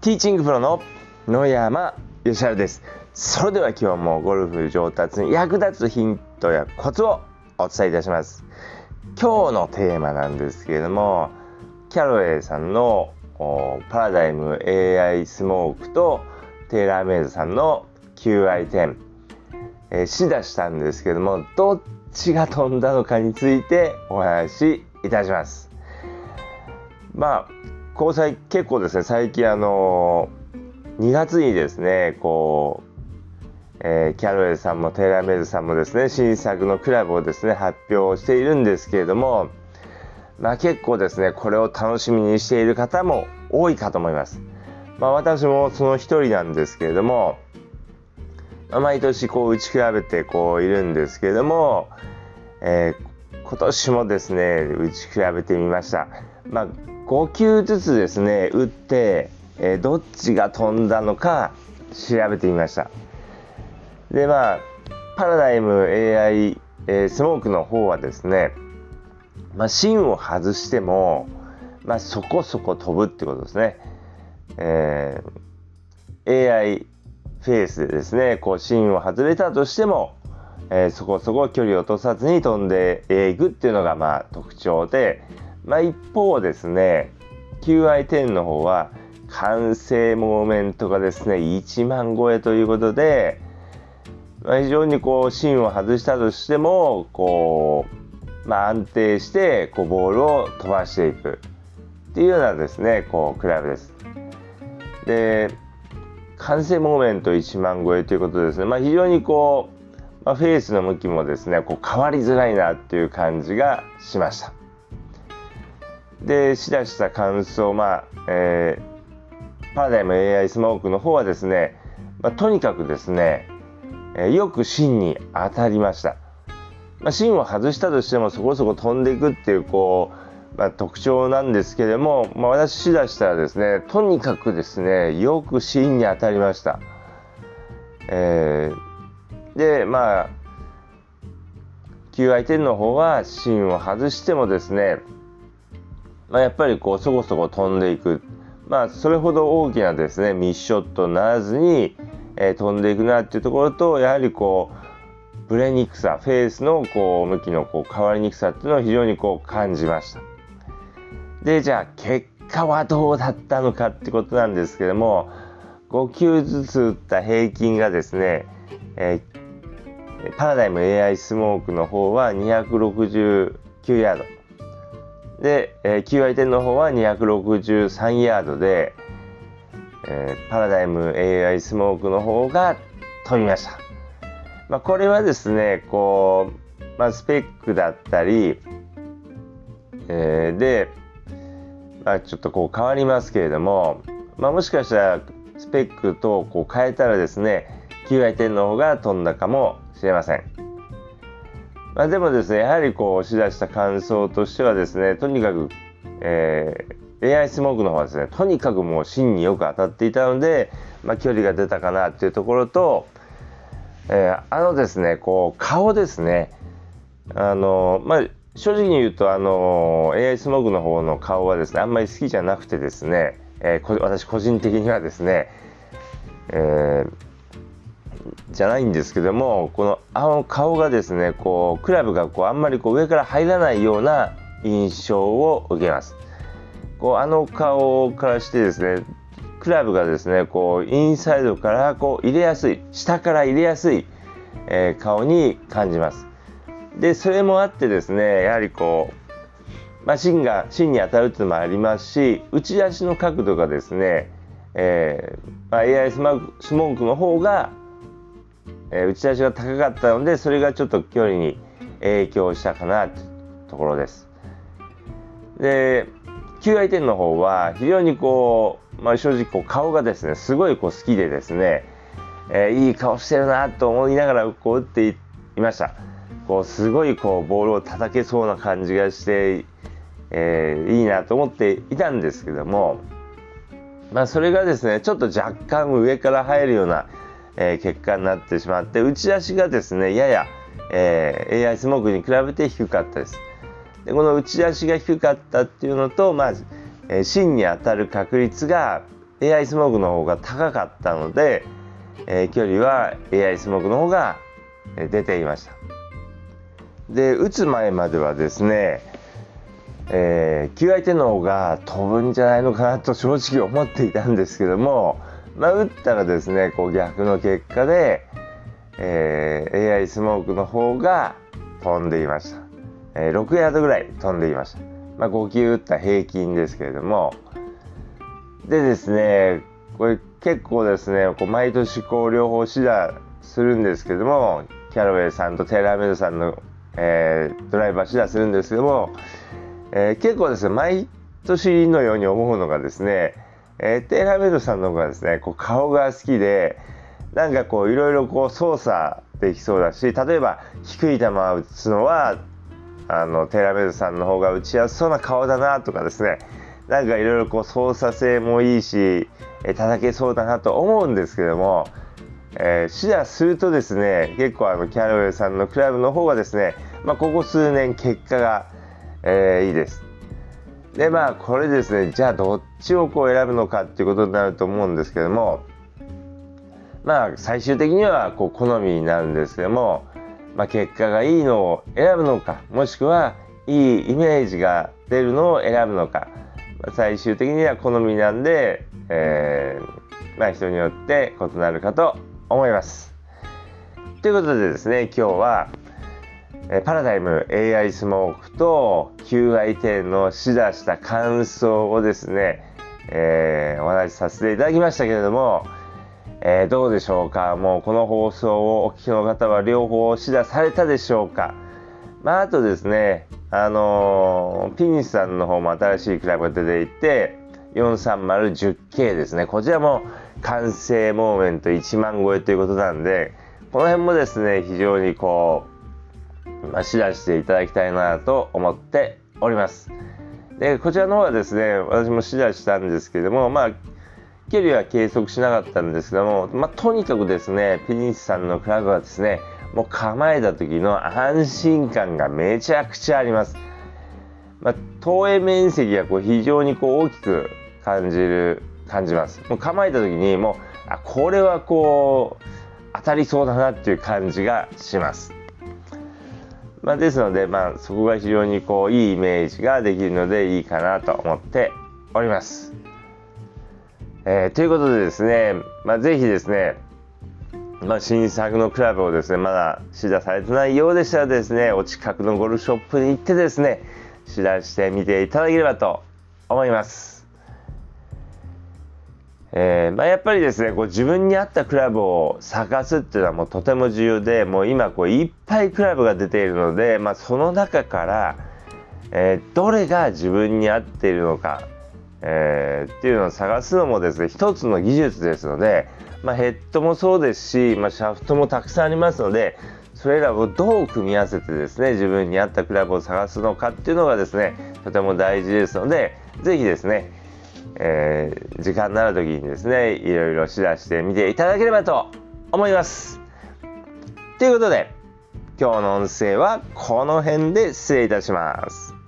ティーチングプロの野山義晴です。それでは今日もゴルフ上達に役立つヒントやコツをお伝えいたします。今日のテーマなんですけれどもキャロウェイさんのパラダイム AI スモークとテーラーメイドさんの QI10 えー、しだしたんですけどもどっちが飛んだのかについてお話しいたします。まあ交際結構ですね最近あの2月にですねこう、えー、キャロルさんもテーラーメイドさんもですね新作のクラブをですね発表しているんですけれどもまあ結構ですねこれを楽しみにしている方も多いかと思いますまあ私もその一人なんですけれども毎年こう打ち比べてこういるんですけれども、えー、今年もですね打ち比べてみました。まあ、5球ずつですね打って、えー、どっちが飛んだのか調べてみました。でまあパラダイム AI、えー、スモークの方はですね、まあ、芯を外しても、まあ、そこそこ飛ぶってことですね。えー、AI フェースでですねこう芯を外れたとしても、えー、そこそこ距離を落とさずに飛んでいくっていうのがまあ特徴で、まあ、一方ですね QI10 の方は完成モーメントがですね1万超えということで、まあ、非常にこう芯を外したとしてもこう、まあ、安定してこうボールを飛ばしていく。っていうようなですねこうクラブです。で完成モーメント1万超えということですね、まあ、非常にこう、まあ、フェースの向きもですねこう変わりづらいなっていう感じがしました。でしだした感想まあ、えー、パラダイム AI スモークの方はですね、まあ、とにかくですね、えー、よく芯に当たりました、まあ、芯を外したとしてもそこそこ飛んでいくっていうこうまあ、特徴なんですけれども、まあ、私しだしたらですねとにかくですねよく芯に当たりました。えー、でまあ QI10 の方は芯を外してもですね、まあ、やっぱりこうそこそこ飛んでいく、まあ、それほど大きなですねミッショットならずに、えー、飛んでいくなっていうところとやはりこうブレにくさフェースのこう向きのこう変わりにくさっていうのを非常にこう感じました。でじゃあ結果はどうだったのかってことなんですけども5球ずつ打った平均がですね、えー、パラダイム AI スモークの方は269ヤードで、えー、QI10 の方は263ヤードで、えー、パラダイム AI スモークの方が飛びました。まあ、これはですねこう、まあ、スペックだったり、えー、でまあ、ちょっとこう変わりますけれども、まあ、もしかしたらスペックとこう変えたらですね QI10 の方が飛んだかもしれません。まあ、でもですねやはりこう押し出した感想としてはですねとにかく、えー、AI スモークの方はですねとにかくもう芯によく当たっていたので、まあ、距離が出たかなっていうところと、えー、あのですねこう顔ですね。あのまあ正直に言うとあの AI スモークの方の顔はですねあんまり好きじゃなくてですね、えー、私個人的にはですね、えー、じゃないんですけどもこのあの顔がですねこうクラブがこうあんまりこう上から入らないような印象を受けます。こうあの顔からしてですねクラブがですねこうインサイドからこう入れやすい下から入れやすい、えー、顔に感じます。でそれもあってですねやはりこう、まあ、芯が芯に当たるっていうのもありますし打ち出しの角度がですね、えーまあ、AI スモークの方が、えー、打ち出しが高かったのでそれがちょっと距離に影響したかなというところです。で QI10 の方は非常にこう、まあ、正直こう顔がですねすごいこう好きでですね、えー、いい顔してるなと思いながらこう打っていました。こうすごいこうボールを叩けそうな感じがして、えー、いいなと思っていたんですけども、まあ、それがですねちょっと若干上から入るような、えー、結果になってしまって打ち出しがですねやや、えー、AI スモークに比べて低かったです。でこの打ち出しが低かったっていうのと、まあえー、芯に当たる確率が、AI スモークの方が高かったので、えー、距離は AI スモークの方が出ていましたで打つ前まではですね、えー、9相手の方が飛ぶんじゃないのかなと正直思っていたんですけども、まあ、打ったらですねこう逆の結果で、えー、AI スモークの方が飛んでいました、えー、6ヤードぐらい飛んでいました、まあ、5球打った平均ですけれども。でですねこれ結構ですねこう毎年こう両方指導するんですけどもキャロウェイさんとテーラーメイドさんの、えー、ドライバー指導するんですけども、えー、結構ですね毎年のように思うのがですね、えー、テーラーメイドさんの方がですねこう顔が好きでなんかこういろいろこう操作できそうだし例えば低い球を打つのはあのテーラーメイドさんの方が打ちやすそうな顔だなとかですねなんかいろいろこう操作性もいいし、え叩けそうだなと思うんですけども、えー、指導するとですね結構あのキャロウェイさんのクラブの方がですね、まあ、ここ数年結果が、えー、いいです。でまあこれですねじゃあどっちをこう選ぶのかっていうことになると思うんですけどもまあ最終的にはこう好みになるんですけども、まあ、結果がいいのを選ぶのかもしくはいいイメージが出るのを選ぶのか最終的には好みなんで、えー、まあ、人によって異なるかと思います。ということでですね今日はパラダイム AI スモークと QI10 の試打した感想をですね、えー、お話しさせていただきましたけれども、えー、どうでしょうか？もうこの放送をお聞きの方は両方試打されたでしょうか？まあ、あとですね、あのー、ピニスさんの方も新しいクラブが出ていて、43010K ですね。こちらも完成モーメント1万超えということなんで、この辺もですね、非常にこう、まあ、知らせていただきたいなと思っております。で、こちらの方はですね、私も指導したんですけども、まあ、距離は計測しなかったんですけども、まあ、とにかくですね、ピニスさんのクラブはですね、もう構えた時の安心感がめちゃくちゃあります。まあ、投影面積がこう非常にこう大きく感じる感じます。もう構えた時にもうあこれはこう当たりそうだなっていう感じがします。まあ、ですので、まあ、そこが非常にこういいイメージができるのでいいかなと思っております。えー、ということでですね、まあ、ぜひですねまあ、新作のクラブをですねまだ試打されてないようでしたらですねお近くのゴルフショップに行ってですね試打してみていただければと思います。えーまあ、やっぱりですねこう自分に合ったクラブを探すっていうのはもうとても重要でもう今こういっぱいクラブが出ているので、まあ、その中から、えー、どれが自分に合っているのか、えー、っていうのを探すのもですね一つの技術ですのでまあ、ヘッドもそうですし、ま、シャフトもたくさんありますのでそれらをどう組み合わせてですね自分に合ったクラブを探すのかっていうのがですねとても大事ですので是非ですね、えー、時間のある時にですねいろいろしだしてみていただければと思います。ということで今日の音声はこの辺で失礼いたします。